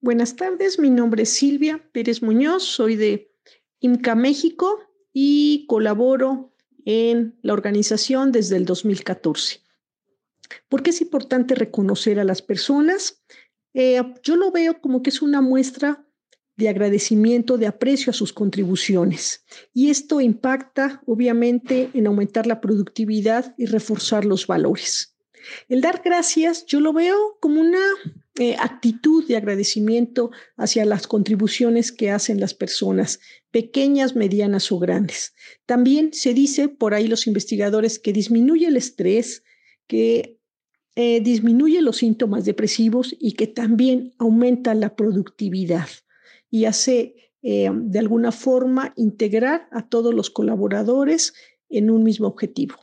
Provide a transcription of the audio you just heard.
Buenas tardes, mi nombre es Silvia Pérez Muñoz, soy de IMCA México y colaboro en la organización desde el 2014. ¿Por qué es importante reconocer a las personas? Eh, yo lo veo como que es una muestra de agradecimiento, de aprecio a sus contribuciones. Y esto impacta, obviamente, en aumentar la productividad y reforzar los valores. El dar gracias yo lo veo como una eh, actitud de agradecimiento hacia las contribuciones que hacen las personas, pequeñas, medianas o grandes. También se dice por ahí los investigadores que disminuye el estrés, que eh, disminuye los síntomas depresivos y que también aumenta la productividad y hace eh, de alguna forma integrar a todos los colaboradores en un mismo objetivo.